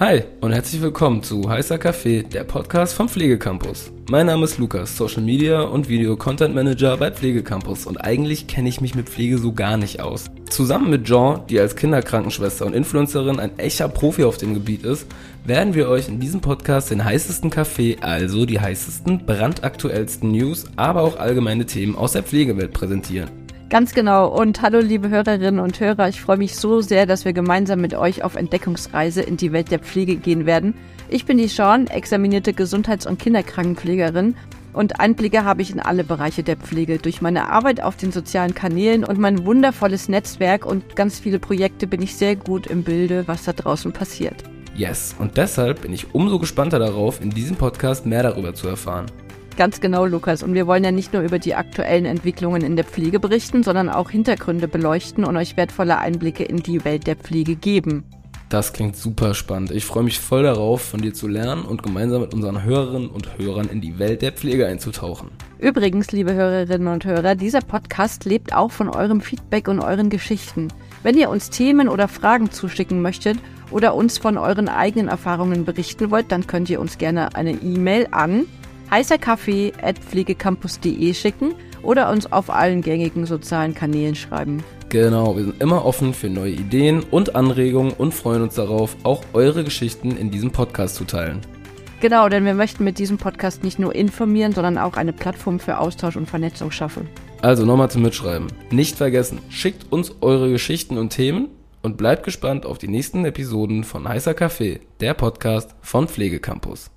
Hi und herzlich willkommen zu Heißer Kaffee, der Podcast vom Pflegecampus. Mein Name ist Lukas, Social Media und Video Content Manager bei Pflegecampus und eigentlich kenne ich mich mit Pflege so gar nicht aus. Zusammen mit Jean, die als Kinderkrankenschwester und Influencerin ein echter Profi auf dem Gebiet ist, werden wir euch in diesem Podcast den heißesten Kaffee, also die heißesten, brandaktuellsten News, aber auch allgemeine Themen aus der Pflegewelt präsentieren. Ganz genau. Und hallo, liebe Hörerinnen und Hörer. Ich freue mich so sehr, dass wir gemeinsam mit euch auf Entdeckungsreise in die Welt der Pflege gehen werden. Ich bin die Sean, examinierte Gesundheits- und Kinderkrankenpflegerin. Und Einblicke habe ich in alle Bereiche der Pflege. Durch meine Arbeit auf den sozialen Kanälen und mein wundervolles Netzwerk und ganz viele Projekte bin ich sehr gut im Bilde, was da draußen passiert. Yes, und deshalb bin ich umso gespannter darauf, in diesem Podcast mehr darüber zu erfahren. Ganz genau, Lukas. Und wir wollen ja nicht nur über die aktuellen Entwicklungen in der Pflege berichten, sondern auch Hintergründe beleuchten und euch wertvolle Einblicke in die Welt der Pflege geben. Das klingt super spannend. Ich freue mich voll darauf, von dir zu lernen und gemeinsam mit unseren Hörerinnen und Hörern in die Welt der Pflege einzutauchen. Übrigens, liebe Hörerinnen und Hörer, dieser Podcast lebt auch von eurem Feedback und euren Geschichten. Wenn ihr uns Themen oder Fragen zuschicken möchtet oder uns von euren eigenen Erfahrungen berichten wollt, dann könnt ihr uns gerne eine E-Mail an heißerkaffee.pflegecampus.de schicken oder uns auf allen gängigen sozialen Kanälen schreiben. Genau, wir sind immer offen für neue Ideen und Anregungen und freuen uns darauf, auch eure Geschichten in diesem Podcast zu teilen. Genau, denn wir möchten mit diesem Podcast nicht nur informieren, sondern auch eine Plattform für Austausch und Vernetzung schaffen. Also nochmal zum Mitschreiben. Nicht vergessen, schickt uns eure Geschichten und Themen und bleibt gespannt auf die nächsten Episoden von Heißer Kaffee, der Podcast von Pflegecampus.